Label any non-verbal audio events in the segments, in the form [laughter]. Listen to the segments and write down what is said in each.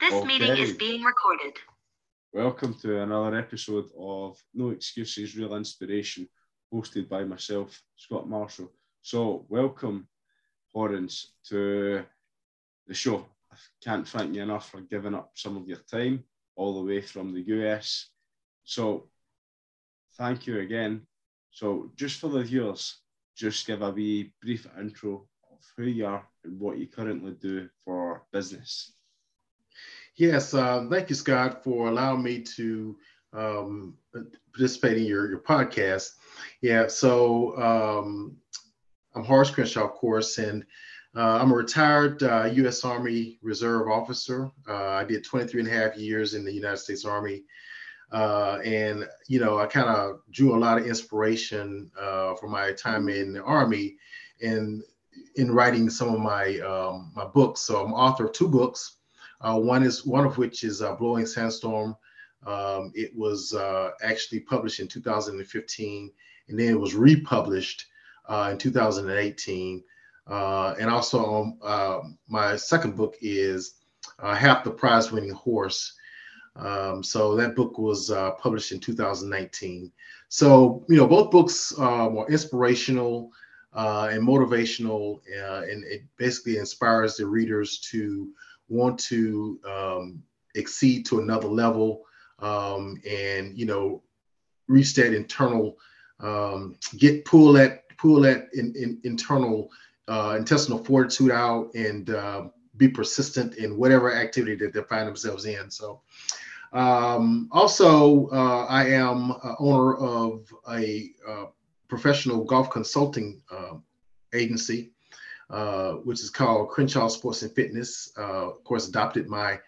This okay. meeting is being recorded. Welcome to another episode of No Excuses, Real Inspiration, hosted by myself, Scott Marshall. So, welcome, Horace, to the show. I can't thank you enough for giving up some of your time all the way from the US. So, thank you again. So, just for the viewers, just give a wee brief intro of who you are and what you currently do for business. Yes, uh, thank you, Scott, for allowing me to um, participate in your, your podcast. Yeah, so um, I'm Horace Crenshaw, of course, and uh, I'm a retired uh, U.S. Army Reserve officer. Uh, I did 23 and a half years in the United States Army. Uh, and, you know, I kind of drew a lot of inspiration uh, from my time in the Army and in writing some of my, um, my books. So I'm author of two books. Uh, one is one of which is uh, Blowing Sandstorm. Um, it was uh, actually published in 2015, and then it was republished uh, in 2018. Uh, and also, um, my second book is uh, Half the Prize Winning Horse. Um, so that book was published in 2019. So, you know, both books were inspirational and motivational, and it basically inspires the readers to want to um, exceed to another level um, and you know reach that internal um, get pull that pull that in, in internal uh, intestinal fortitude out and uh, be persistent in whatever activity that they find themselves in. So um, also uh, i am owner of a uh, professional golf consulting uh, agency uh, which is called Crenshaw Sports and Fitness. Uh, of course, adopted my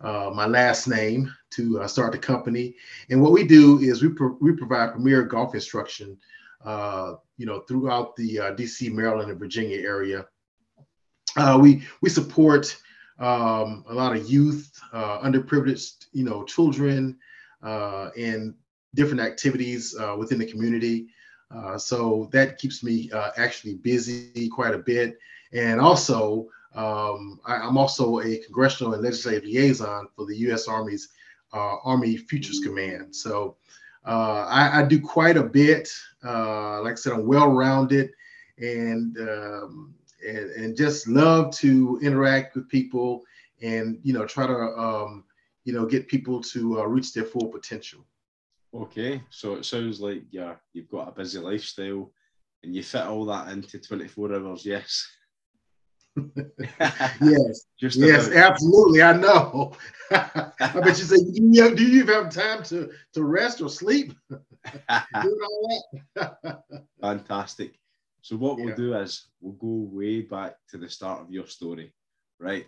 uh, my last name to uh, start the company. And what we do is we pro- we provide premier golf instruction, uh, you know, throughout the D.C., Maryland, and Virginia area. we we support um, a lot of youth, underprivileged, you know, children, and different activities within the community. Uh, so that keeps me uh, actually busy quite a bit. And also, um, I, am also a congressional and legislative liaison for the U.S. Army's uh, Army Futures Command. So uh, I, I, do quite a bit. Uh, like I said, I'm well-rounded and, um, and, and just love to interact with people and you know try to um, you know get people to reach their full potential. Okay, so it sounds like yeah, you've got a busy lifestyle and you fit all that into 24 hours, yes. [laughs] [laughs] yes, Just yes, about. absolutely. I know. [laughs] I bet you say, do you, do you even have time to, to rest or sleep? Fantastic. So what we'll do is we'll go way back to the start of your story, right?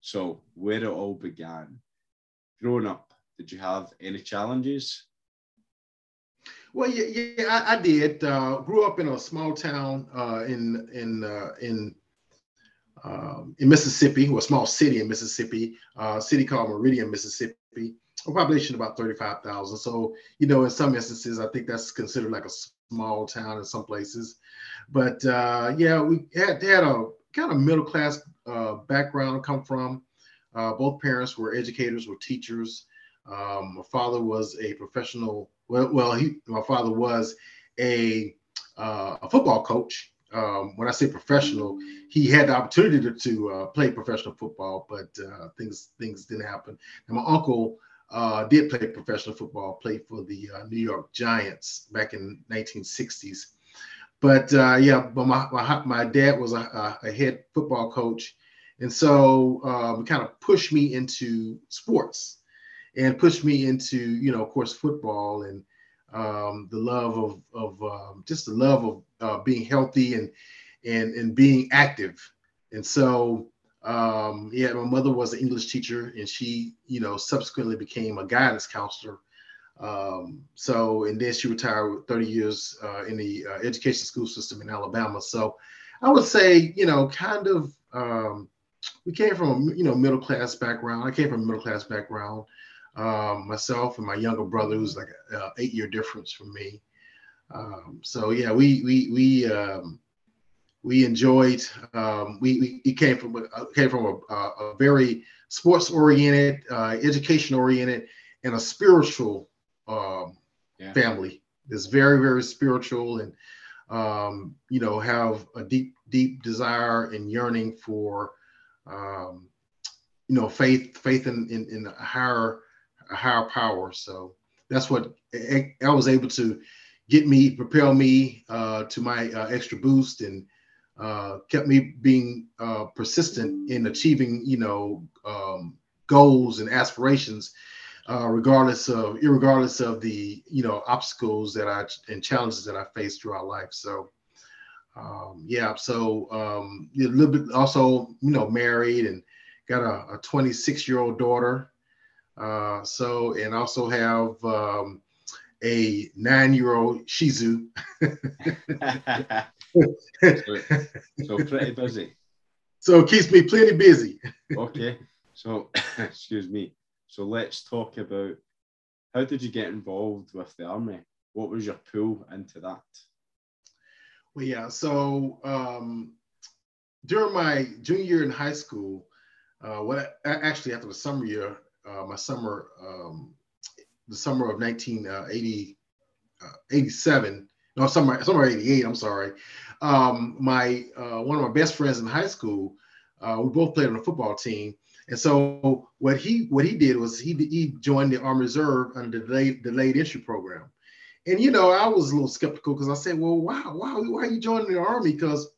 So where it all began. Growing up, did you have any challenges? Well, yeah, yeah I, I did. Uh, grew up in a small town uh, in in uh, in um, in Mississippi, or a small city in Mississippi, uh, city called Meridian, Mississippi. A population about thirty-five thousand. So you know, in some instances, I think that's considered like a small town in some places. But uh, yeah, we had had a kind of middle class uh, background come from. both parents were educators, were teachers. Um, my father was a professional well, well, he, my father was a, uh, a football coach. Um, when I say professional, he had the opportunity to, to uh, play professional football, but uh, things things didn't happen. And my uncle uh, did play professional football, played for the uh, New York Giants back in 1960s. But uh, yeah, but my, my, my dad was a, a head football coach, and so um, kind of pushed me into sports and pushed me into, you know, of course, football and um, the love of, of um, just the love of uh, being healthy and, and, and being active. And so, um, yeah, my mother was an English teacher and she, you know, subsequently became a guidance counselor. Um, so, and then she retired with 30 years uh, in the uh, education school system in Alabama. So I would say, you know, kind of, um, we came from a, you know, middle class background. I came from a middle class background um, myself and my younger brother, who's like an eight year difference from me. Um, so yeah, we we we um, we enjoyed. Um, we, we came from came from a, a, very sports oriented, uh, education oriented, and a spiritual um, yeah. family. It's very very spiritual and um, you know have a deep deep desire and yearning for um, you know faith faith in, in, in a higher a higher power. So that's what I was able to get me propel me uh, to my uh, extra boost and uh, kept me being uh, persistent in achieving, you know, um, goals and aspirations, uh, regardless of, regardless of the, you know, obstacles that I and challenges that I faced throughout life. So, um, yeah. So um, a little bit also, you know, married and got a, a 26 year old daughter. Uh, so and also have um, a nine year old Shih Tzu. [laughs] so, so pretty busy. So it keeps me plenty busy. okay. So [coughs] excuse me. So let's talk about how did you get involved with the army? What was your pull into that? Well, yeah. So um, during my junior year in high school, uh, what I, actually after the summer year, uh, my summer, um, the summer of 1987, uh, no, summer, summer 88, I'm sorry. Um, my, uh, one of my best friends in high school, uh, we both played on a football team. And so what he what he did was he he joined the Army Reserve under the delayed, delayed entry program. And you know, I was a little skeptical because I said, well, wow, wow, why are you joining the army? Because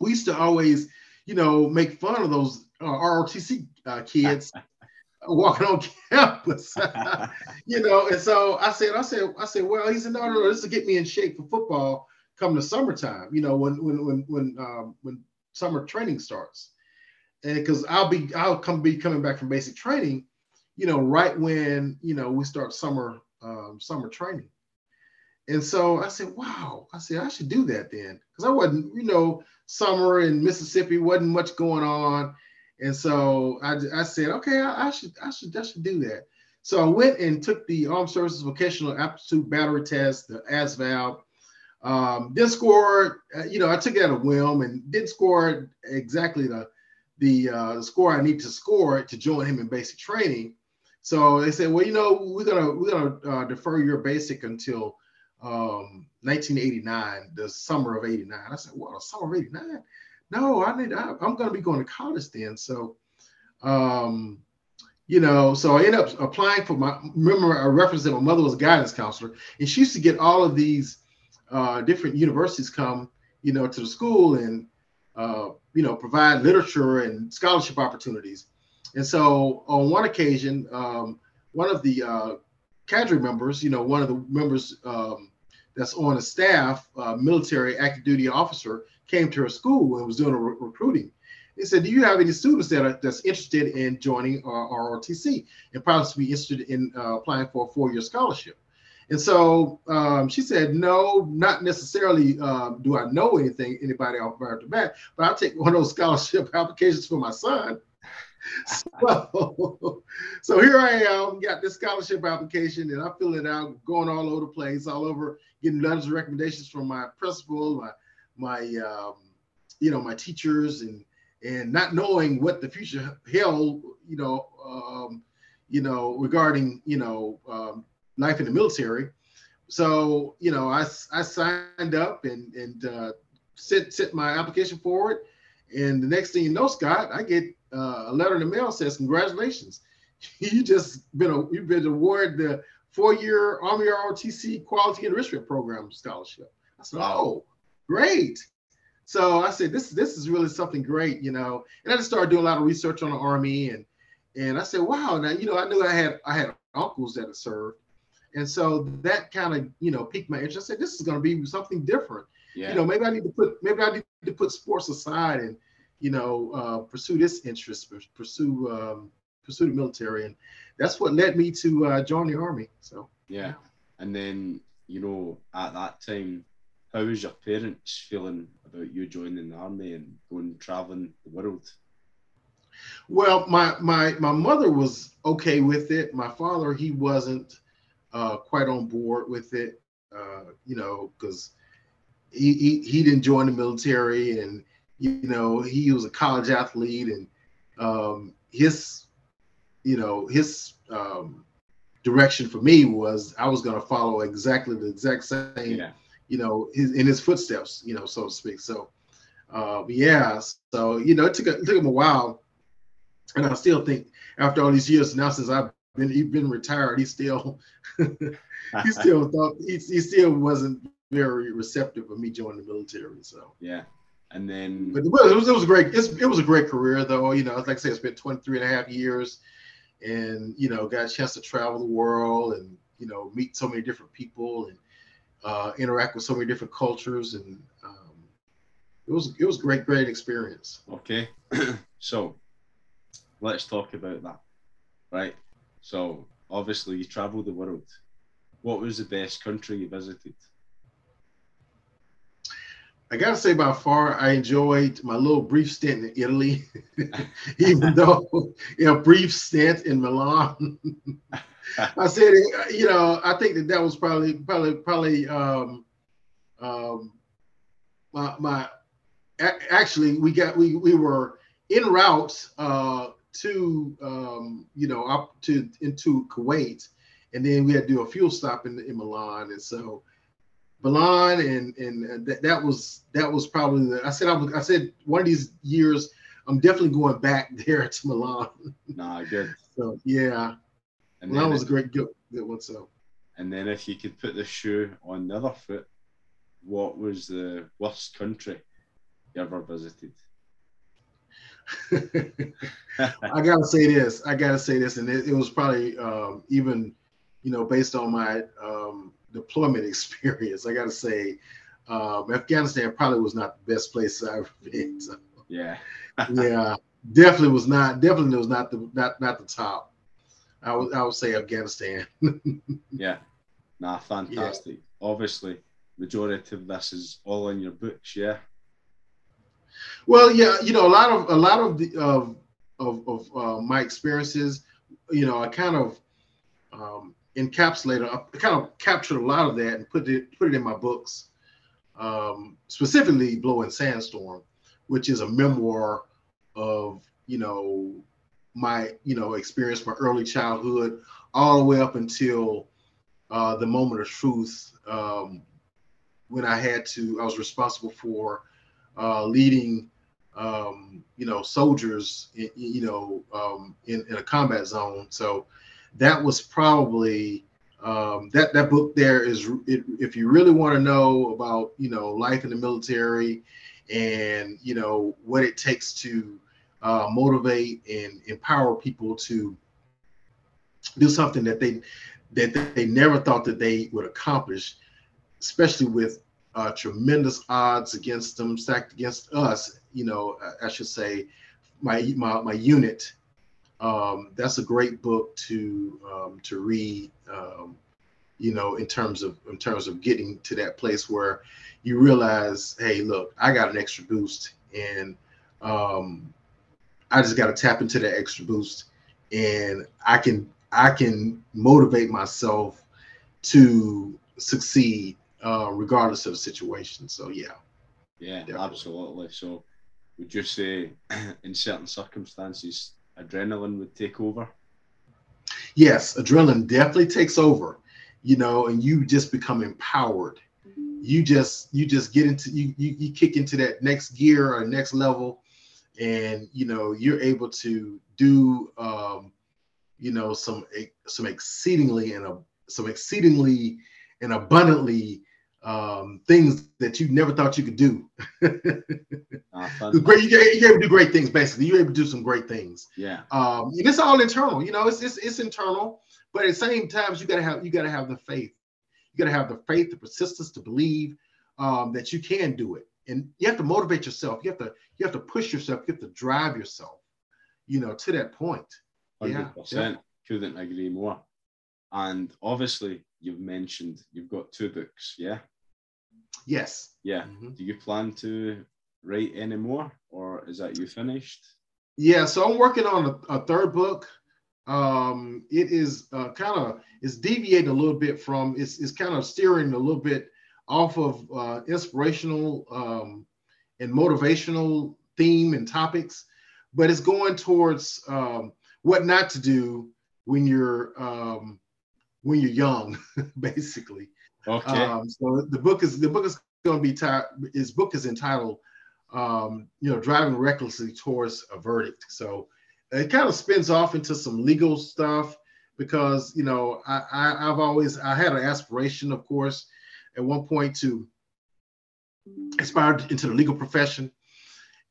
we used to always, you know, make fun of those uh, ROTC uh, kids [laughs] walking on campus, [laughs] [laughs] you know. And so I said, I said, I said, well, he said, no, no, no, this will get me in shape for football come the summertime, you know, when when when when um, when summer training starts, and because I'll be I'll come be coming back from basic training, you know, right when you know we start summer um, summer training. And so I said, wow, I said, I should do that then. Because I wasn't, you know, summer in Mississippi wasn't much going on. And so I, I said, okay, I, I, should, I should, I should do that. So I went and took the Armed Services Vocational Aptitude Battery Test, the ASVAB. Um, didn't score, uh, you know, I took it at a whim and didn't score exactly the the, uh, the score I need to score to join him in basic training. So they said, well, you know, we're gonna we're gonna uh, defer your basic until um, 1989, the summer of '89. I said, well, summer of '89? No, I need, I, am going to be going to college then. So, um, you know, so I ended up applying for my, remember I referenced that my mother was a guidance counselor and she used to get all of these uh, different universities come, you know, to the school and, uh, you know, provide literature and scholarship opportunities. And so on one occasion, um, one of the uh, cadre members, you know, one of the members um, that's on the staff, uh, military active duty officer, came to her school and was doing a re- recruiting. He said, "Do you have any students that are that's interested in joining our, ROTC and possibly be interested in uh, applying for a four-year scholarship?" And so um, she said, "No, not necessarily. Um, do I know anything anybody off the bat? But I'll take one of those [laughs] scholarship applications for my son." [laughs] so, so here I am, got this scholarship application, and I fill it out, going all over the place, all over, getting letters of recommendations from my principal, my my um, you know my teachers and and not knowing what the future held you know um, you know regarding you know um, life in the military. So you know i, I signed up and and uh, sent sent my application forward. And the next thing you know scott i get uh, a letter in the mail says congratulations. [laughs] You just been a, you've been awarded the four-year army rotc quality enrichment program scholarship. I said oh great. So I said, this this is really something great, you know. And I just started doing a lot of research on the army, and and I said, wow. Now you know, I knew I had I had uncles that had served, and so that kind of you know piqued my interest. I said, this is going to be something different. Yeah. You know, maybe I need to put maybe I need to put sports aside and you know uh, pursue this interest, pursue um, pursue the military, and that's what led me to uh, join the army. So yeah, and then you know at that time how was your parents feeling about you joining the army and going traveling the world? Well, my my my mother was okay with it. My father, he wasn't uh, quite on board with it. Uh, you know, because he, he he didn't join the military, and you know he was a college athlete, and um, his, you know, his um, direction for me was I was going to follow exactly the exact same, Yeah. You know, his, in his footsteps, you know, so to speak. So, uh, yeah. So you know, it took a, it took him a while, and I still think after all these years now since I've been he's been retired, he still [laughs] he still [laughs] thought he, he still wasn't very receptive of me joining the military. So. yeah. And then But it was, it was a great it's, it was a great career though you know like I said I spent 23 and a half years and you know got a chance to travel the world and you know meet so many different people and uh, interact with so many different cultures and um, it was it was great great experience Okay, [clears throat] so let's talk about that, right? So obviously you traveled the world. What was the best country you visited? I gotta say by far I enjoyed my little brief stint in Italy [laughs] even [laughs] though you know brief stint in Milan [laughs] I said, you know, I think that that was probably, probably, probably, um, um, my, my, a- actually, we got, we, we were en route, uh, to, um, you know, up to, into Kuwait. And then we had to do a fuel stop in, in Milan. And so Milan and, and that, that was, that was probably the, I said, I was, I said one of these years, I'm definitely going back [laughs] there to Milan. Nah, good. So yeah, And that was a great, good, good one. So. and then if you could put the shoe on the other foot, what was the worst country you ever visited? [laughs] I gotta say this. I gotta say this, and it, it was probably um, even, you know, based on my um, deployment [laughs] experience. I gotta say, um, Afghanistan probably was not the best place I've ever been. [laughs] So, Yeah. [laughs] yeah, definitely was not. Definitely was not the not not the top. I would I would say Afghanistan. Yeah. Nah, fantastic. Obviously, majority of this is all in your books, yeah. Well, yeah, you know, a lot of a lot of the of of, of uh, my experiences, you know, I kind of um, encapsulated, I kind of captured a lot of that and put it put it in my books, um, specifically "Blowing Sandstorm," which is a memoir of you know my you know experience, my early childhood, all the way up until uh, the moment of truth um, when I had to, I was responsible for uh, leading, um, you know, soldiers, in, you know, um, in, in a combat zone. So that was probably um, that that book there is it, if you really want to know about you know life in the military and you know what it takes to uh, motivate and empower people to do something that they that they never thought that they would accomplish, especially with uh, tremendous odds against them, stacked against us. You know, I, should say, my my my unit. Um, that's a great book to um, to read. Um, you know, in terms of in terms of getting to that place where you realize, hey, look, I got an extra boost, and um, I just got to tap into that extra boost, and I can I can motivate myself to succeed uh, regardless of the situation. So yeah, Yeah, Definitely. absolutely. So, would you say, [clears throat] in certain circumstances, adrenaline would take over? yes, adrenaline definitely takes over. You know, and you just become empowered. You just you just get into you you, you kick into that next gear or next level, and you know you're able to do um, you know some some exceedingly and a some exceedingly and abundantly um, things that you never thought you could do. [laughs] The great, you get, you're able to do great things. Basically, you're able to do some great things. Yeah, Um, and it's all internal. You know, it's, it's it's internal, but at the same time, you gotta have you gotta have the faith. You gotta have the faith, the persistence to believe um, that you can do it, and you have to motivate yourself. You have to you have to push yourself. You have to drive yourself. You know, to that point. Yeah, hundred percent. Couldn't agree more. And obviously, you've mentioned you've got two books. Yeah, Yes. yeah. Mhm. Do you plan to write any more, or is that you finished? Yeah, so I'm working on a, a third book. Um, it is uh, kind of it's deviating a little bit from it's it's kind of steering a little bit off of uh, inspirational um, and motivational theme and topics, but it's going towards um, what not to do when you're um, when you're young, [laughs] basically. Okay. Um, so the book is the book is going to be titled. His book is entitled, um, you know, driving recklessly towards a verdict. So it kind of spins off into some legal stuff because you know I, I I've always I had an aspiration, of course, at one point to aspire into the legal profession,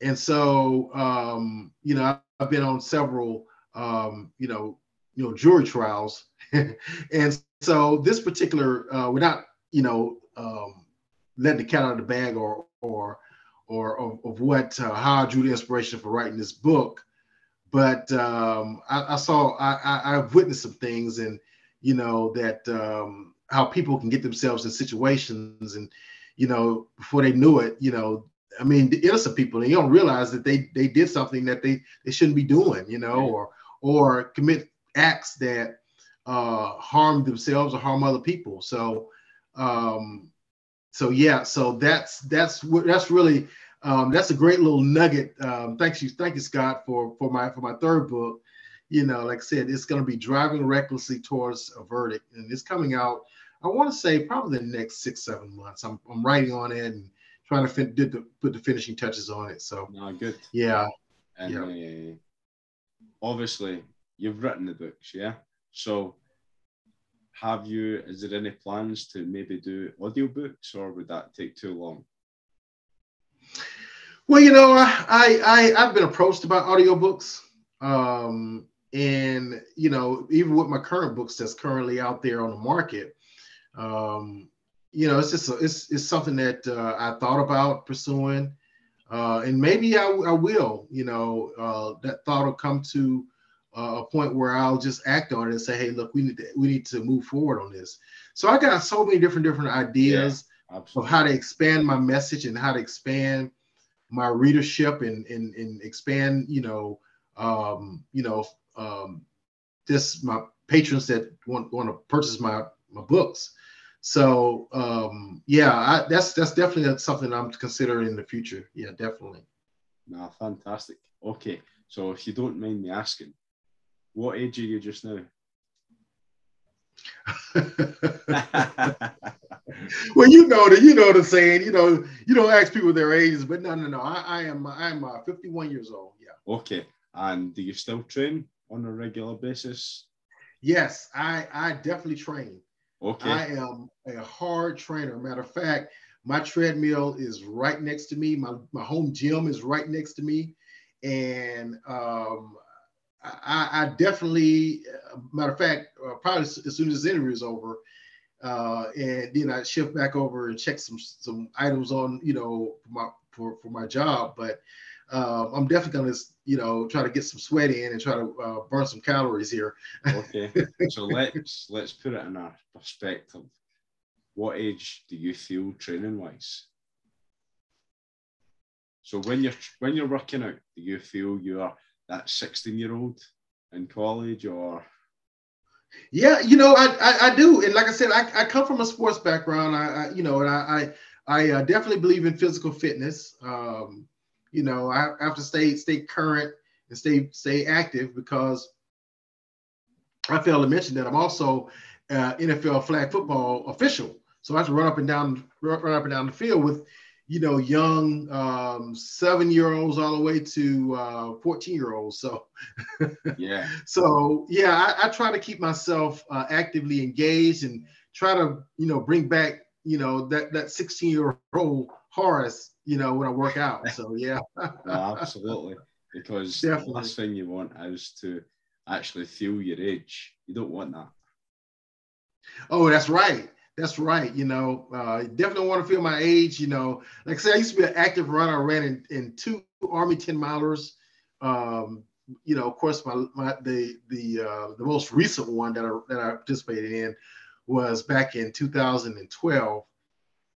and so um, you know I've been on several um, you know you know jury trials, [laughs] and so this particular uh, without you know um, letting the cat out of the bag or or or of, of what uh, how I drew the inspiration for writing this book but um, I, I, saw I, have witnessed some things and you know that um, how people can get themselves in situations and you know before they knew it you know i mean the innocent people and you don't realize that they they did something that they they shouldn't be doing you know or or commit acts that uh harm themselves or harm other people so um so yeah so that's that's what that's really um, that's a great little nugget. Um, thank you, thank you, Scott, for for my for my third book. You know, like I said, it's going to be driving recklessly towards a verdict, and it's coming out. I want to say probably the next six seven months. I'm I'm writing on it and trying to fin- did the, put the finishing touches on it. So no, good. Yeah. And yeah. Uh, obviously, you've written the books, yeah. So have you? Is there any plans to maybe do audiobooks, or would that take too long? Well, you know, I I I've been approached about audiobooks. Um, and you know, even with my current books that's currently out there on the market, um, you know, it's just a, it's it's something that uh, I thought about pursuing, uh, and maybe I, I will. You know, uh, that thought will come to uh, a point where I'll just act on it and say, hey, look, we need to we need to move forward on this. So I got so many different different ideas yeah, of how to expand my message and how to expand my readership and and, and expand you know um, you know um, this my patrons that want want to purchase my my books. So um, yeah I, that's that's definitely something i'm considering in the future. Yeah definitely. Nah fantastic. Okay so if you don't mind me asking what age are you just now [laughs] well, you know the you know the saying. You know you don't ask people their ages, but no, no, no. I, I am I am uh, 51 years old. Yeah. Okay. And do you still train on a regular basis? Yes, I I definitely train. Okay. I am a hard trainer. Matter of fact, my treadmill is right next to me. My my home gym is right next to me, and um, I, I definitely, uh, matter of fact, uh, probably as soon as this interview is over, uh, and then I shift back over and check some some items on you know for my for, for my job. But uh, I'm definitely gonna you know try to get some sweat in and try to uh, burn some calories here. okay, [laughs] so let's let's put it in our perspective. What age do you feel training wise? So when you're when you're working out, do you feel you're that 16 year old in college or? Yeah you know I, I, I do. And like i said I, I come from a sports background. I, I you know and i i, I uh, definitely believe in physical fitness. Um you know i have to stay stay current and stay stay active because i failed to mention that i'm also uh, nfl flag football official. So i have to run up and down run up and down the field with you know, young um, seven year olds all the way to uh, 14 year olds. So, [laughs] yeah. So, yeah, I, I, try to keep myself uh, actively engaged and try to, you know, bring back, you know, that, that 16 year old Horace, you know, when I work out. So, yeah. no, [laughs] absolutely. Because Definitely. the last thing you want is to actually feel your age. You don't want that. Oh, that's right. That's right. You know, uh, definitely want to feel my age. You know, like I said, I used to be an active runner. I ran in, in two Army 10 milers. Um, you know, of course, my, my the the uh, the most recent one that I that I participated in was back in 2012,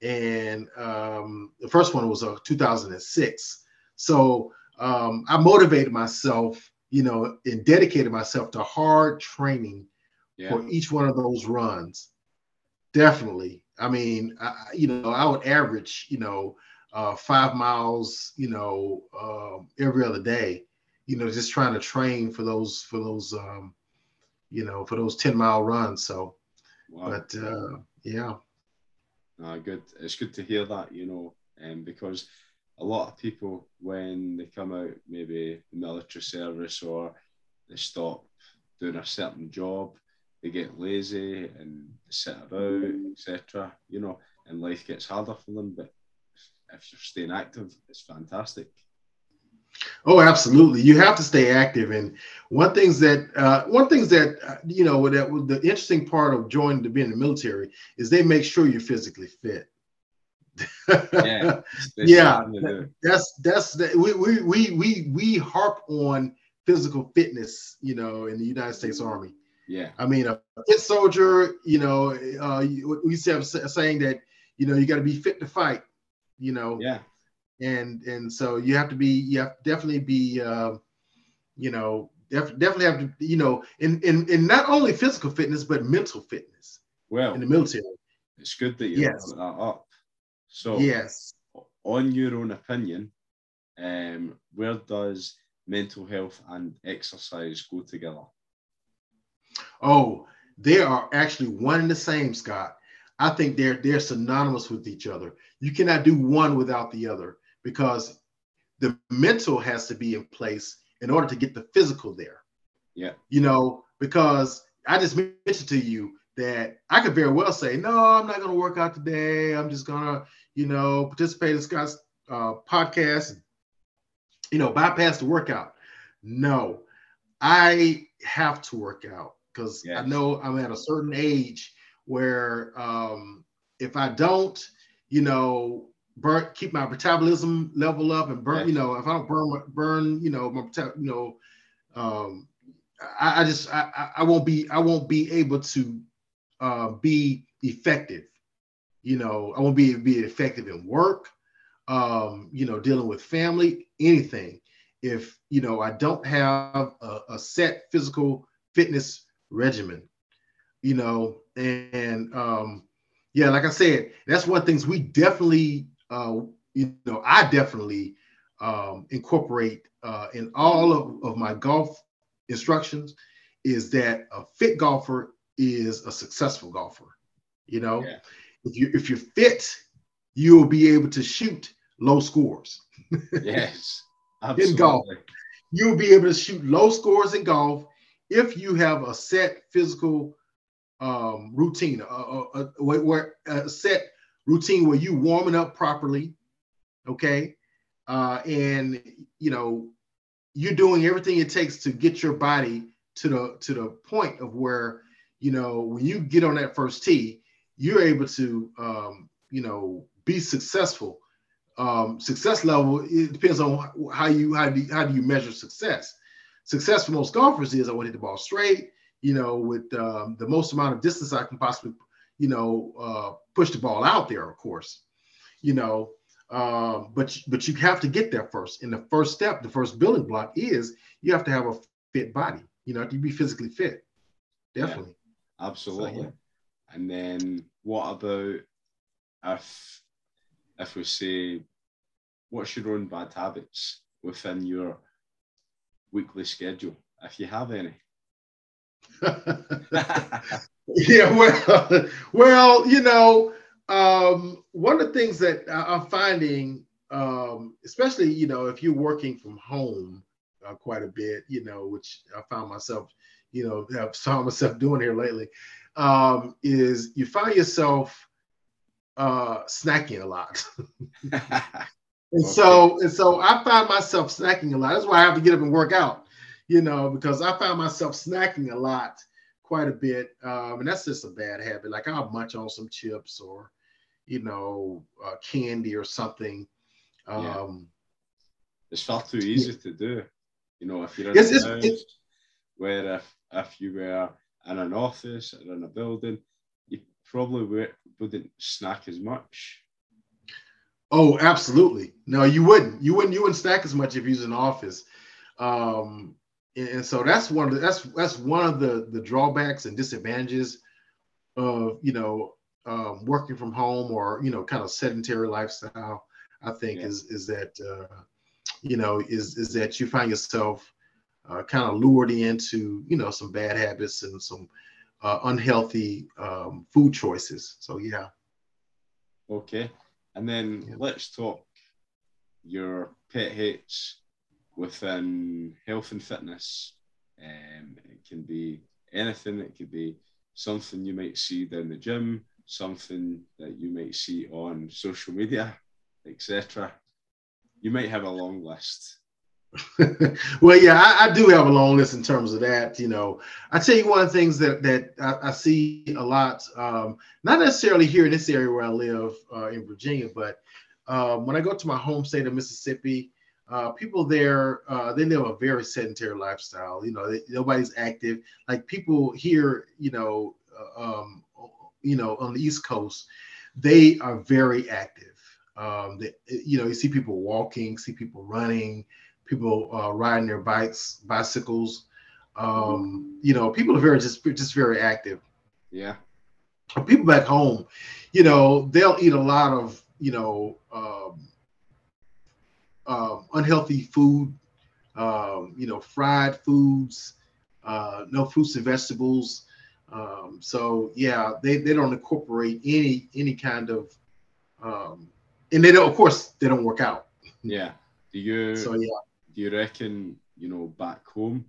and um, the first one was uh, 2006. So um, I motivated myself, you know, and dedicated myself to hard training yeah. for each one of those runs. Definitely. I mean, I, you know, I would average, you know, uh, five miles, you know, uh, every other day, you know, just trying to train for those for those um, you know, for those 10 mile runs. So wow. but uh yeah. Uh, good. It's good to hear that, you know, um, because a lot of people when they come out maybe the military service or they stop doing a certain job they get lazy and sit about etc you know and life gets harder for them but if you're staying active it's fantastic. Oh absolutely. You have to stay active and one things that uh, one things that uh, you know that the interesting part of joining to be in the military is they make sure you're physically fit. Yeah, [laughs] yeah that's that's that we, we we we we harp on physical fitness you know in the united states army yeah. I mean a fit soldier you know uh we used to have a saying that you know you got to be fit to fight you know? Yeah. And and so you have to be you have to definitely be uh, you know def- definitely have to you know in, in in not only physical fitness but mental fitness well in the military. it's good that you yes. that up. So, yes, on your own opinion, um, where does mental health and exercise go together? Oh, they are actually one and the same, Scott. I think they're they're synonymous with each other. You cannot do one without the other because the mental has to be in place in order to get the physical there. Yeah. You know, because I just mentioned to you that I could very well say, no, I'm not going to work out today. I'm just going to, you know, participate in Scott's uh, podcast, you know, bypass the workout. No, I have to work out because yes. I know I'm at a certain age where um, if I don't, you know, burn, keep my metabolism level up and burn, yes. you know, if I don't burn, burn, you know, my, you know, um, I, I just I, I won't be I won't be able to uh, be effective. You know, I won't be be effective in work. Um, you know, dealing with family, anything. If you know, I don't have a, a set physical fitness regimen. You know, and um, yeah, like I said, that's one of the things we definitely, uh, you know, I definitely um, incorporate uh, in all of, of my golf instructions is that a fit golfer is a successful golfer. You know, yeah. if you if you're fit, you will be able to shoot low scores. [laughs] yes, in golf, you'll be able to shoot low scores in golf if you have a set physical um, routine, a, a, a, a, set routine where you warming up properly, okay, uh, and you know you're doing everything it takes to get your body to the to the point of where you know, when you get on that first tee, you're able to, um, you know, be successful. Um, success level it depends on how you how do you, how do you measure success. Success for most golfers is I want to hit the ball straight, you know, with um, the most amount of distance I can possibly, you know, uh, push the ball out there. Of course, you know, uh, but but you have to get there first. And the first step, the first building block is you have to have a fit body. You know, to be physically fit. Definitely. Absolutely. So, yeah. And then what about if if we say what's your own bad habits within your weekly schedule, if you have any? [laughs] yeah, well, well, you know, um, one of the things that I'm finding, um, especially you know, if you're working from home uh, quite a bit, you know, which I found myself you know, [laughs] have found myself doing here lately, um, is you find yourself uh, snacking a lot. [laughs] and okay. so, and so I find myself snacking a lot. That's why I have to get up and work out, you know, because I find myself snacking a lot quite a bit. Um, and that's just a bad habit. Like I'll munch on some chips or, you know, uh, candy or something. Um, yeah. It's far too easy to do. You know, if you're in it's, house, it's, where if if you were in an office or in a building, you probably wouldn't snack as much. Oh, absolutely. No, you wouldn't. You wouldn't. You wouldn't snack as much if you was in office. Um, and, so that's one of the, that's that's one of the the drawbacks and disadvantages of you know um, working from home or you know kind of sedentary lifestyle. I think yeah. is is that uh, you know is is that you find yourself uh, kind of lured into you know some bad habits and some uh, unhealthy um, food choices. So yeah. Okay, and then Yeah. let's talk your pet hates within health and fitness. Um, it can be anything. It could be something you might see down the gym, something that you might see on social media, etc. You might have a long list. [laughs] well, yeah, I, I do have a long list in terms of that. You know, I tell you one of the things that that I, I see a lot, um, not necessarily here in this area where I live uh, in Virginia, but um, when I go to my home state of Mississippi, uh, people there uh, they live a very sedentary lifestyle. You know, they, nobody's active. Like people here, you know, uh, um, you know, on the East Coast, they are very active. Um, they, you know, you see people walking, see people running people uh, riding their bikes, bicycles. Um, you know, people are very just just very active. Yeah, People back home, you know, they'll eat a lot of you know um, um, unhealthy food, um, you know, fried foods, uh, no fruits and vegetables. Um, so yeah, they, they don't incorporate any any kind of, um, and they don't. Of course, they don't work out. yeah. Do you So yeah. Do you reckon you know back home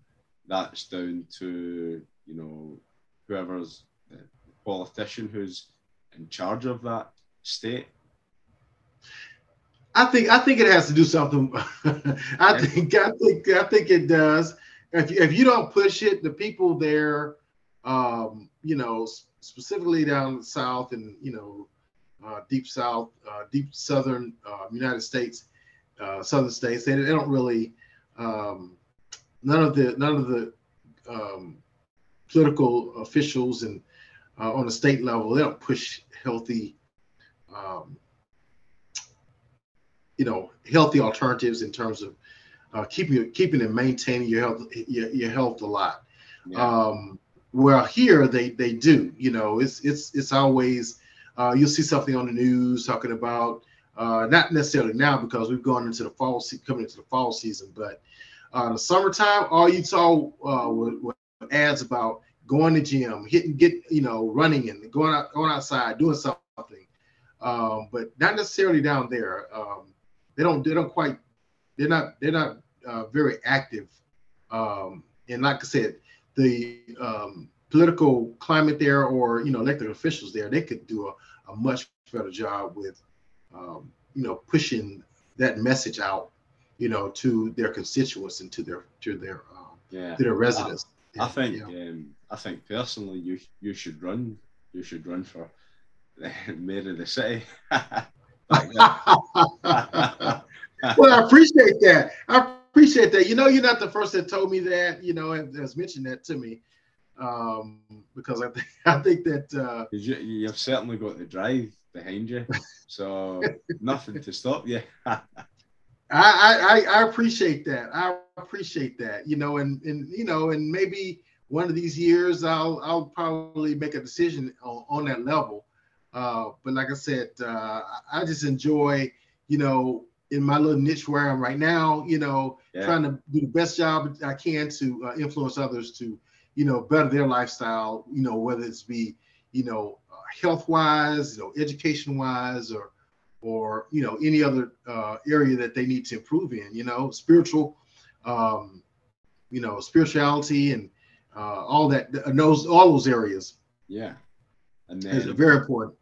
that's down to you know whoever's the politician who's in charge of that state? I think I think it has to do something. [laughs] I think I think I think it does. If you, if you don't push it, the people there, um, you know, specifically down south and you know, uh, deep south, uh, deep southern uh, United States, uh, southern states, they, they don't really. Um, none of the none of the um, political officials and uh, on the state level, they don't push healthy. Um, you know healthy alternatives in terms of uh, keeping keeping and maintaining your health your, your health a lot. Yeah, Um, well, here they they do. You know, it's it's it's always uh, you'll see something on the news talking about uh, not necessarily now because we've gone into the fall se- coming into the fall season, but uh, the summertime, all you saw uh, were, were ads about going to gym, hitting, get you know, running and going out, going outside, doing something. Um, but not necessarily down there. Um, they don't they don't quite they're not they're not uh, very active. Um, and like I said, the um, political climate there or you know elected officials there, they could do a, a much better job with um, you know pushing that message out, you know, to their constituents and to their to their um, yeah. to their residents. I think Yeah. um, I think personally you you should run you should run for the [laughs] mayor of the city. [laughs] Well, I appreciate that. I appreciate that. You know, you're not the first that told me that. You know, and has mentioned that to me, um, because I think [laughs] I think that uh, you, you've certainly got the drive behind you, [laughs] so nothing to stop you. [laughs] I, I I appreciate that. I appreciate that. You know, and and you know, and maybe one of these years I'll I'll probably make a decision on, on that level. Uh, but like I said, uh, I just enjoy, you know, in my little niche where I'm right now, you know, Yeah. trying to do the best job I can to uh, influence others to, you know, better their lifestyle. You know, whether it's be, you know, health wise, you know, education wise, or or you know any other uh, area that they need to improve in. You know, spiritual, um, you know, spirituality and uh, all that. uh, Those all those areas Yeah, and is very important.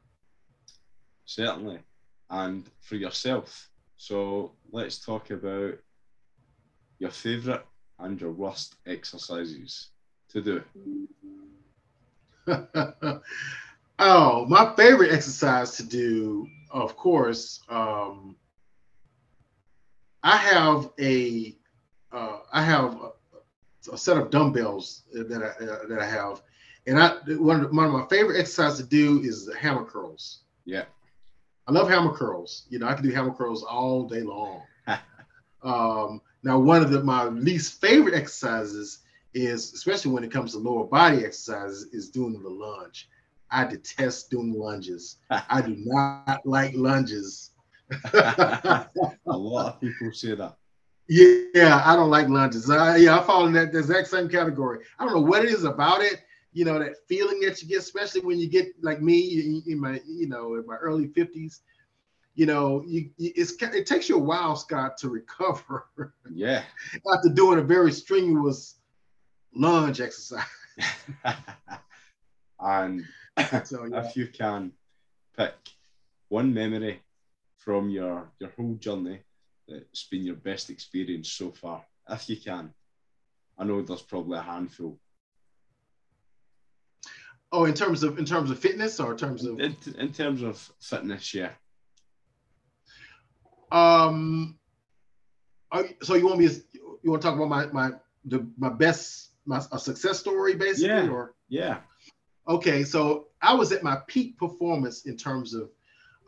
certainly, and for yourself. So let's talk about your favourite and your worst exercises to do. [laughs] oh, my favorite exercise to do, of course, um, I have a uh, I have a, a set of dumbbells that I uh, that I have, and I one of, one of my favorite exercises to do is the hammer curls. Yeah, I love hammer curls. You know, I can do hammer curls all day long. [laughs] um, now, one of the, my least favorite exercises is, especially when it comes to lower body exercises, is doing the lunge. I detest doing lunges. [laughs] I do not like lunges. a lot of people say that. Yeah, I don't like lunges. I, yeah, I fall in that exact same category. I don't know what it is about it. You know, that feeling that you get, especially when you get like me in, my, you know, in my early fifties. You know, you, it's it takes you a while, Scott, to recover. [laughs] Yeah. after doing a very strenuous lunge exercise. [laughs] and So [laughs] yeah. if you can pick one memory from your your whole journey that's been your best experience so far, if you can. I know there's probably a handful. Oh, in terms of in terms of fitness or in terms of In, in terms of fitness, yeah. um so you want me to you want to talk about my my the my best my a success story basically Yeah. or Yeah. Okay so I was at my peak performance in terms of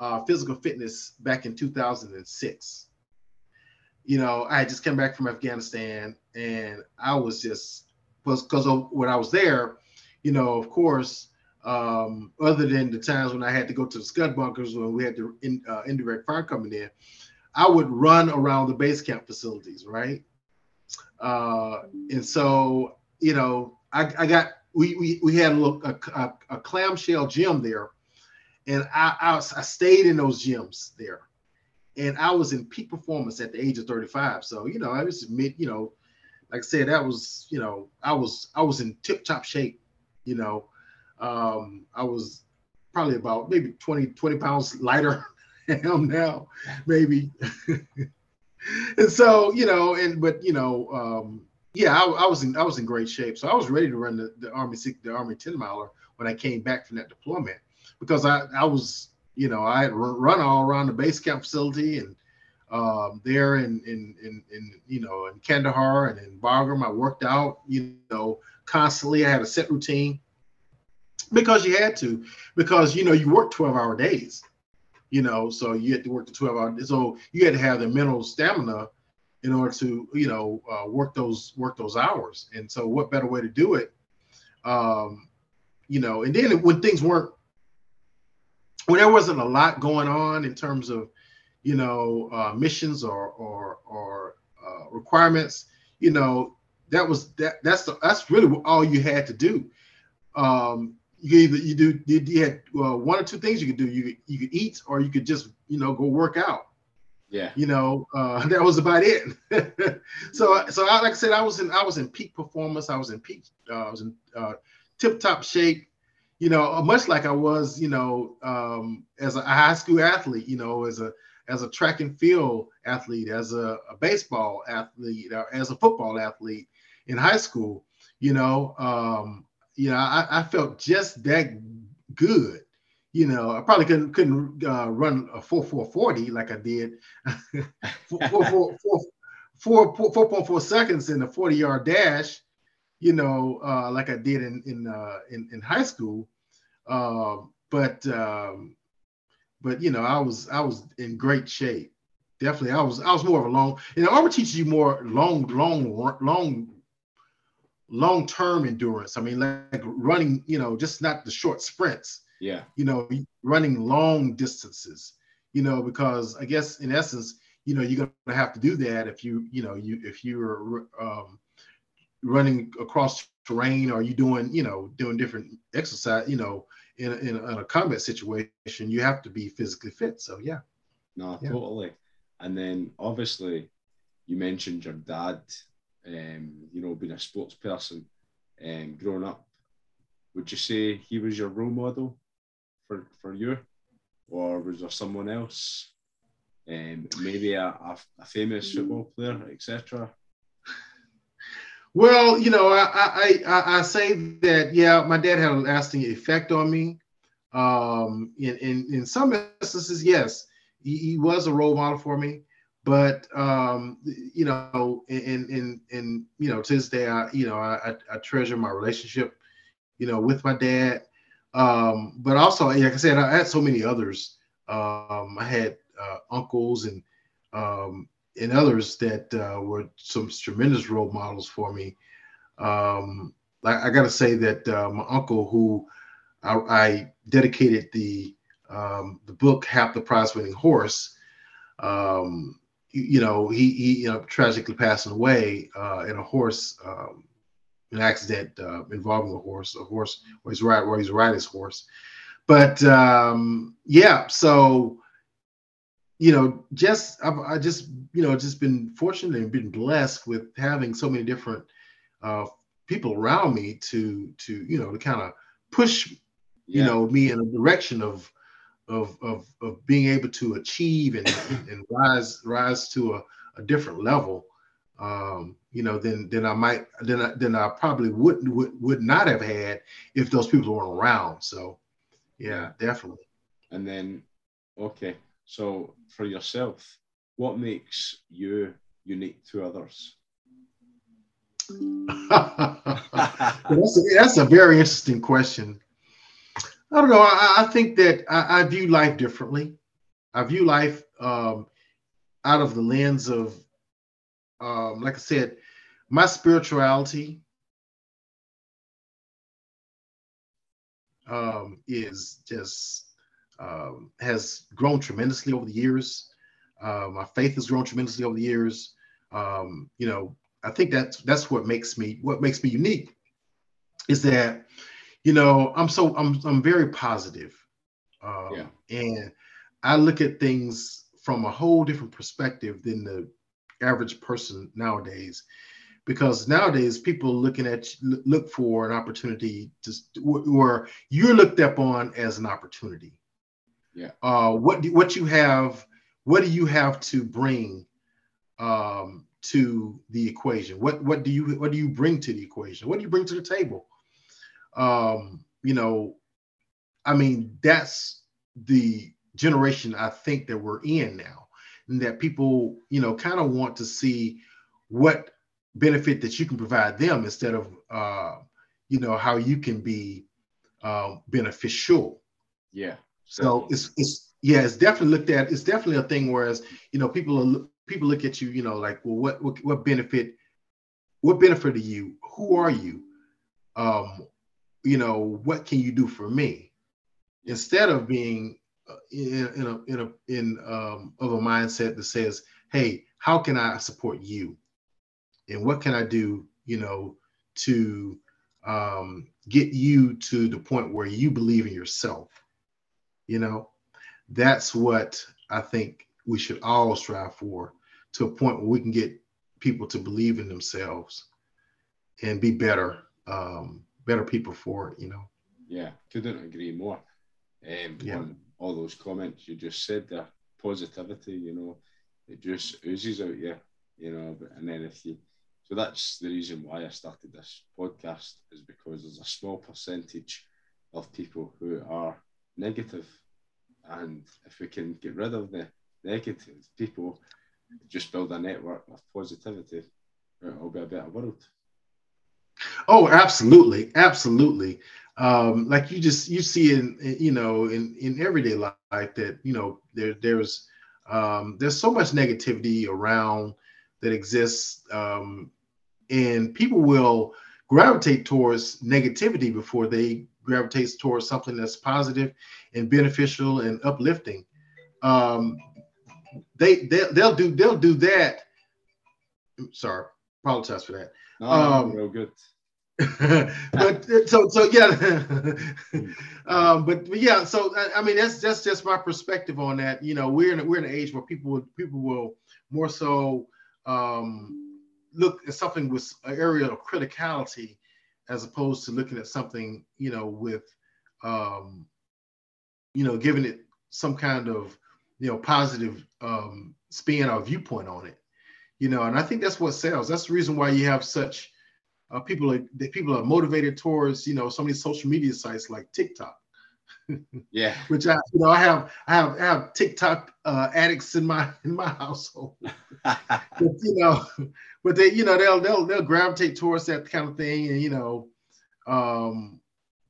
uh, physical fitness back in 2006 you know I had just come back from Afghanistan and I was just because of when I was there you know of course um, other than the times when I had to go to the scud bunkers when we had the in, uh, indirect fire coming in I would run around the base camp facilities, right? Uh, and so, you know, I, I got we, we we had a look a, a, a clamshell gym there, and I, I I stayed in those gyms there, and I was in peak performance at the age of 35. So you know, I was mid, you know, like I said, that was you know, I was I was in tip top shape, you know, um, I was probably about maybe 20 20 pounds lighter [laughs] than I am now, maybe. [laughs] and so you know, and but you know, um, yeah, I, I was in I was in great shape, so I was ready to run the, the army the army ten miler when I came back from that deployment because I I was you know I had run, all around the base camp facility and um, there in, in in in you know in Kandahar and in Bagram I worked out you know constantly. I had a set routine because you had to because you know you work 12 hour days you know so you had to work the 12 hour so you had to have the mental stamina in order to you know uh, work those work those hours. And so what better way to do it um you know and then when things weren't when there wasn't a lot going on in terms of you know uh, missions or or or uh, requirements you know that was that that's the, that's really all you had to do. Um you either you do you, had uh, one or two things you could do. You could, you could eat or you could just you know go work out Yeah. you know uh, [laughs] that was about it. [laughs] So so I, like i said i was in i was in peak performance. I was in peak uh, i was in uh, tip top shape. You know uh, much like i was you know um, as a high school athlete you know as a as a track and field athlete as a, a baseball athlete or as a football athlete in high school you know um, you know I, I felt just that good you know, I probably couldn't couldn't uh, run a four four forty like I did, [laughs] four, four, four, four, four, four, four point four seconds in a forty yard dash, you know, uh, like I did in in uh, in, in high school. Uh, but um, but you know, I was I was in great shape. Definitely, I was I was more of a long. You know, Army teaches you more long long long long term endurance. I mean, like running. You know, just not the short sprints Yeah. you know, running long distances, you know, because I guess in essence, you know, you're gonna have to do that if you, you know, you if you're um, running across terrain or you doing, you know, doing different exercise, you know, in a, in a, in a combat situation, you have to be physically fit. So yeah, No, Yeah. totally. And then obviously, you mentioned your dad, um, you know, being a sports person, um, growing up. Would you say he was your role model for, for you, or was there someone else, um, maybe a, a, a famous football player, etc.? Well, you know, I, I I I say that yeah, my dad had a lasting effect on me. Um, in in in some instances, yes, he, he was a role model for me. But um, you know, in in in you know, to this day, I you know, I I, I treasure my relationship, you know, with my dad. Um, but also, like I said, I had so many others. Um, I had uh, uncles and um, and others that uh, were some tremendous role models for me. Um, I, I got to say that uh, my uncle, who I, I dedicated the um, the book "Half the Prize Winning Horse," um, you know, he he you know, tragically passing away uh, in a horse um, an accident uh, involving a horse, a horse where he's right where he's riding his horse. But um, yeah, so you know, just I've I just you know just been fortunate and been blessed with having so many different uh, people around me to to you know to kind of push you Yeah. know me in a direction of of of, of being able to achieve and, and rise rise to a, a different level um you know than than i might than i than i probably wouldn't would, would not have had if those people weren't around so yeah definitely And then, okay, so for yourself, what makes you unique to others? [laughs] that's, a, that's a very interesting question. I don't know. I, I think that I, I view life differently. I view life um, out of the lens of, um, like I said, my spirituality um, is just um, has grown tremendously over the years. Uh, my faith has grown tremendously over the years. Um, you know, I think that's that's what makes me what makes me unique is that you know I'm so I'm I'm very positive, um, Yeah. and I look at things from a whole different perspective than the average person nowadays. Because nowadays people looking at look for an opportunity to where you're looked up on as an opportunity. Yeah. Uh, what do, what you have? What do you have to bring um, to the equation? What what do you what do you bring to the equation? What do you bring to the table? Um, you know, I mean, that's the generation I think that we're in now, and that people, you know, kind of want to see what benefit that you can provide them instead of, uh, you know, how you can be uh, beneficial. Yeah. So it's it's yeah, it's definitely looked at. It's definitely a thing. Whereas you know, people are people look at you, you know, like, well, what what, what benefit? What benefit are you? Who are you? Um, you know, what can you do for me? Instead of being in, in a in a in um, of a mindset that says, hey, how can I support you? And what can I do? You know, to um, get you to the point where you believe in yourself you know that's what i think we should all strive for to a point where we can get people to believe in themselves and be better um, better people for it you know Yeah, couldn't agree more. Um, Yeah. On all those comments you just said there, positivity, you know, it just oozes out you, you know. And then if you, so that's the reason why I started this podcast is because there's a small percentage of people who are negative, and if we can get rid of the negative people, just build a network of positivity, it'll be a better world. Oh absolutely absolutely. Um, like you just you see in you know in in everyday life that you know there there's um, there's so much negativity around that exists um, and people will gravitate towards negativity before they gravitate towards something that's positive and beneficial and uplifting. Um, they, they they'll do they'll do that. Sorry apologize for that No, Um, real good. [laughs] but so so yeah. [laughs] Um but, but yeah so I, I mean that's that's just my perspective on that. You know we're in a, we're in an age where people would- people will more so um look at something with an area of criticality as opposed to looking at something you know with um you know giving it some kind of you know positive um spin or viewpoint on it you know and i think that's what sells that's the reason why you have such uh, people are that people are motivated towards you know so many social media sites like TikTok, [laughs] Yeah. which I you know I have I have I have TikTok uh, addicts in my [laughs] in my household. [laughs] But, you know, but they you know they'll they'll they'll gravitate towards that kind of thing, and you know, um,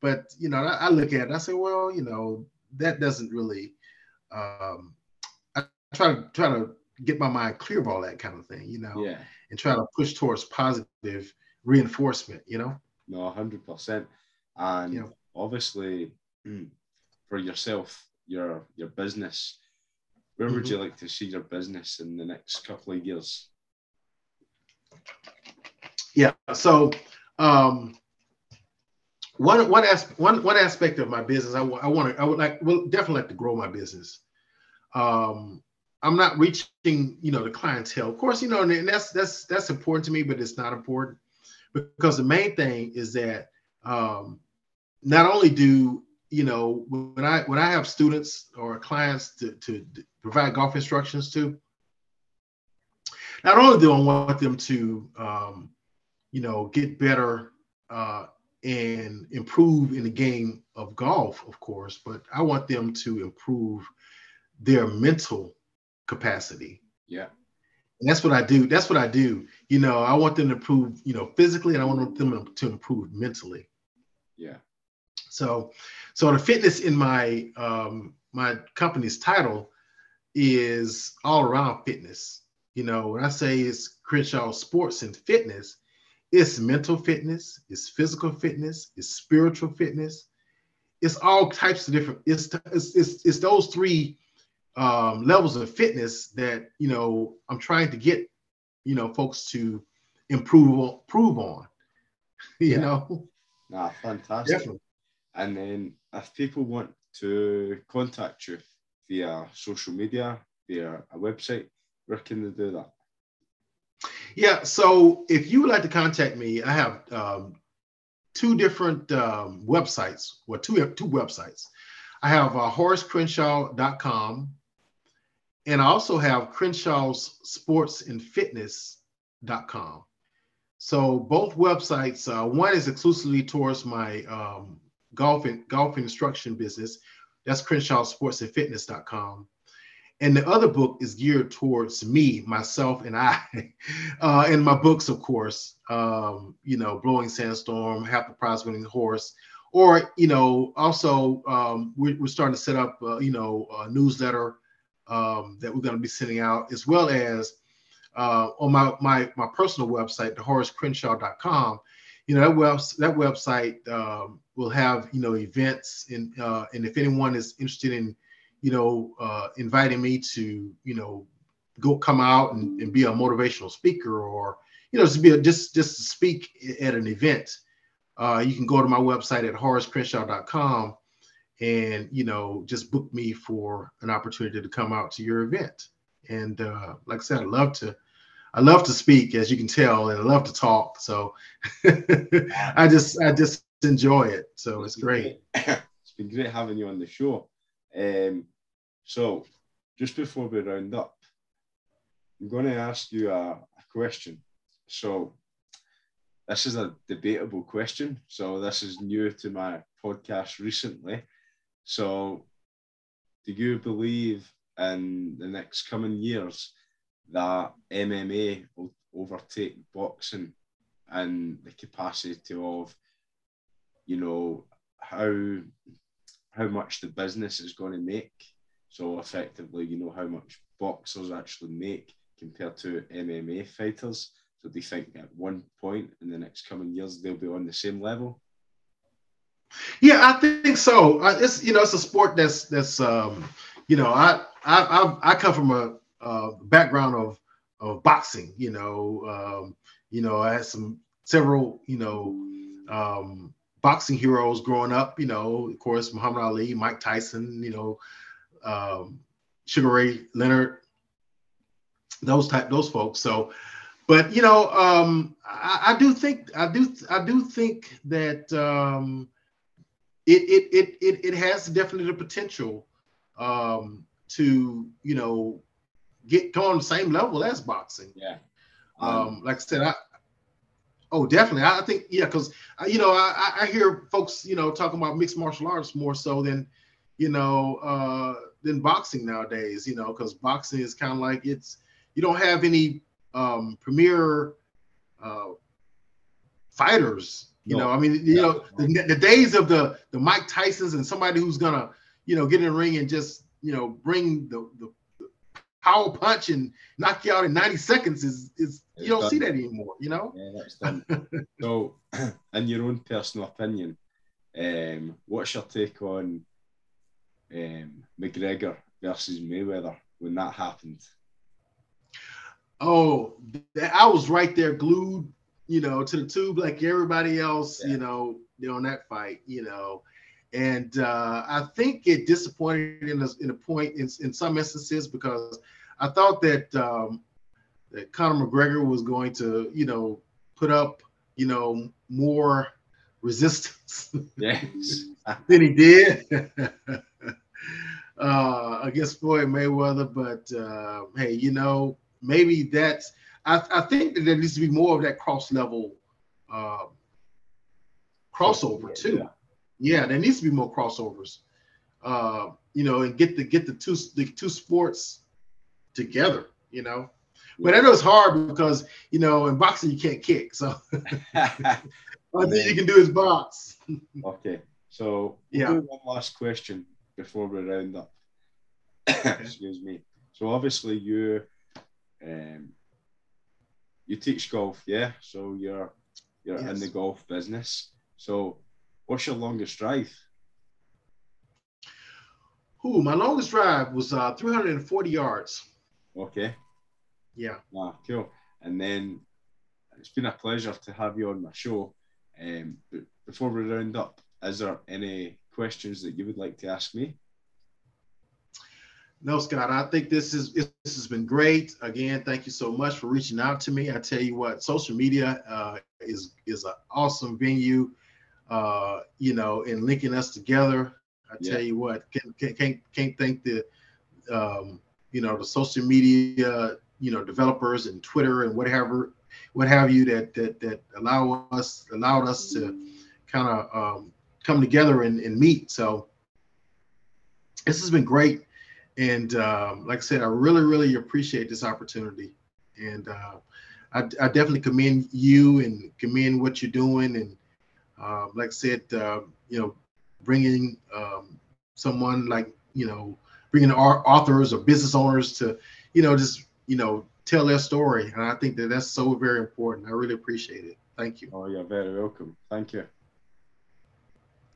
but you know I, I look at it, I say, well, you know, that doesn't really. Um, I try to try to get my mind clear of all that kind of thing, you know, yeah. and try to push towards positive reinforcement, you know. No, hundred percent. And Yeah. obviously, mm, for yourself, your your business, where would you like to see your business in the next couple of years? Yeah. So, um, one one as one one aspect of my business, I, I want to, I would like, well, definitely like to grow my business. Um, I'm not reaching, you know, the clientele. Of course, you know, and that's that's that's important to me, but it's not important because the main thing is that um, not only do you know when I when I have students or clients to, to provide golf instructions to, not only do I want them to um, you know get better uh, and improve in the game of golf, of course, but I want them to improve their mental capacity. Yeah. And that's what I do. That's what I do. You know, I want them to improve, you know, physically, and I want them to improve mentally. Yeah. So, so the fitness in my um, my company's title is all around fitness. You know, when I say it's Crenshaw Sports and Fitness, it's mental fitness, it's physical fitness, it's spiritual fitness, it's all types of different. It's it's it's, it's those three um, levels of fitness that you know I'm trying to get you know folks to improve improve on. [laughs] You yeah. know. Nah, fantastic. Definitely. And then if people want to contact you via social media, via a website, where can they do that? Yeah, so if you would like to contact me, I have um, two different um, websites, well, two two websites. I have uh, HoraceCrenshaw.com and I also have Crenshaw's Sports and Fitness.com. So both websites, uh, one is exclusively towards my um, golf and golf instruction business. That's Crenshaw Sports and Fitness.com. And the other book is geared towards me, myself, and I. [laughs] Uh, and my books, of course, um, you know, Blowing Sandstorm, Half the Prize Winning Horse, or, you know, also um, we're, we're, starting to set up, uh, you know, a newsletter um, that we're going to be sending out, as well as uh, on my, my, my personal website, thehoracecrenshaw.com. You know, that, web, that website um, will have, you know, events. And, uh, and if anyone is interested in, you know, uh, inviting me to, you know, go come out and, and be a motivational speaker or, you know, just be a, just, just to speak at an event, uh, you can go to my website at horacecrenshaw.com and you know just book me for an opportunity to come out to your event. And uh, like i said i love to i love to speak as you can tell and i love to talk. So [laughs] i just i just enjoy it. So it's, it's great. [coughs] it's been great having you on the show. Um, so just before we round up i'm going to ask you a, a question. So this is a debatable question. So this is new to my podcast recently so, do you believe in the next coming years that MMA will overtake boxing and the capacity of, you know, how how much the business is going to make? So effectively, you know, how much boxers actually make compared to MMA fighters. So do you think at one point in the next coming years they'll be on the same level? Yeah, I think so. It's you know it's a sport that's that's um, you know I I I, come from a, a, background of of boxing. You know, um, you know I had some several you know um, boxing heroes growing up. You know, of course Muhammad Ali, Mike Tyson. You know, um, Sugar Ray Leonard. Those type those folks. So but you know um, I, I, do think i do i do think that um, it it it it, it has definitely the potential um, to you know get go on the same level as boxing. Yeah. Um, like I said, I oh definitely. I think yeah, because you know I, I hear folks you know talking about mixed martial arts more so than you know uh, than boxing nowadays. You know because boxing is kind of like it's you don't have any um, premier uh, fighters you know, I mean, you know, the, the days of the the Mike Tysons and somebody who's gonna, you know, get in the ring and just, you know, bring the, the power punch and knock you out in 90 seconds is is you don't done. see that anymore, you know? Yeah, that's done. [laughs] so [clears throat] in your own personal opinion, um, what's your take on um, McGregor versus Mayweather when that happened? Oh, I was right there glued, you know, to the tube like everybody else, yeah. you know, on that fight, you know. And uh, I think it disappointed in a, in a point in, in some instances because I thought that um, that Conor McGregor was going to, you know, put up, you know, more resistance [laughs] yes. [laughs] than he did [laughs] uh, against Floyd Mayweather. But uh, hey, you know, maybe that's I, I, think that there needs to be more of that cross level uh, crossover too. Yeah. yeah. there needs to be more crossovers. Uh, you know, and get the get the two the two sports together. You know, but I know it's hard because you know in boxing you can't kick, so [laughs] [laughs] all thing you can do is box. [laughs] okay, so we'll yeah. one last question before we round up. [coughs] Excuse me. So obviously you um, you teach golf, yeah. So you're you're yes. in the golf business. So what's your longest drive? Who my longest drive was uh, 340 yards. Okay. Yeah. Ah, cool. And then it's been a pleasure to have you on my show. Um, before we round up, is there any questions that you would like to ask me? No, Scott, I think this is this has been great. Again, thank you so much for reaching out to me. I tell you what, social media uh, is is an awesome venue, uh, you know, in linking us together. I yeah. tell you what, can't can't can't thank the um, you know the social media you know developers and Twitter and whatever what have you that that that allow us allowed us to kind of um, come together and, and meet. So this has been great, and um, like I said, I really really appreciate this opportunity, and uh, I, I, definitely commend you and commend what you're doing, and uh, like I said, uh, you know, bringing um, someone like you know bringing authors or business owners to you know just you know tell their story. And I think that that's so very important. I really appreciate it. Thank you. Oh, you're very welcome. Thank you.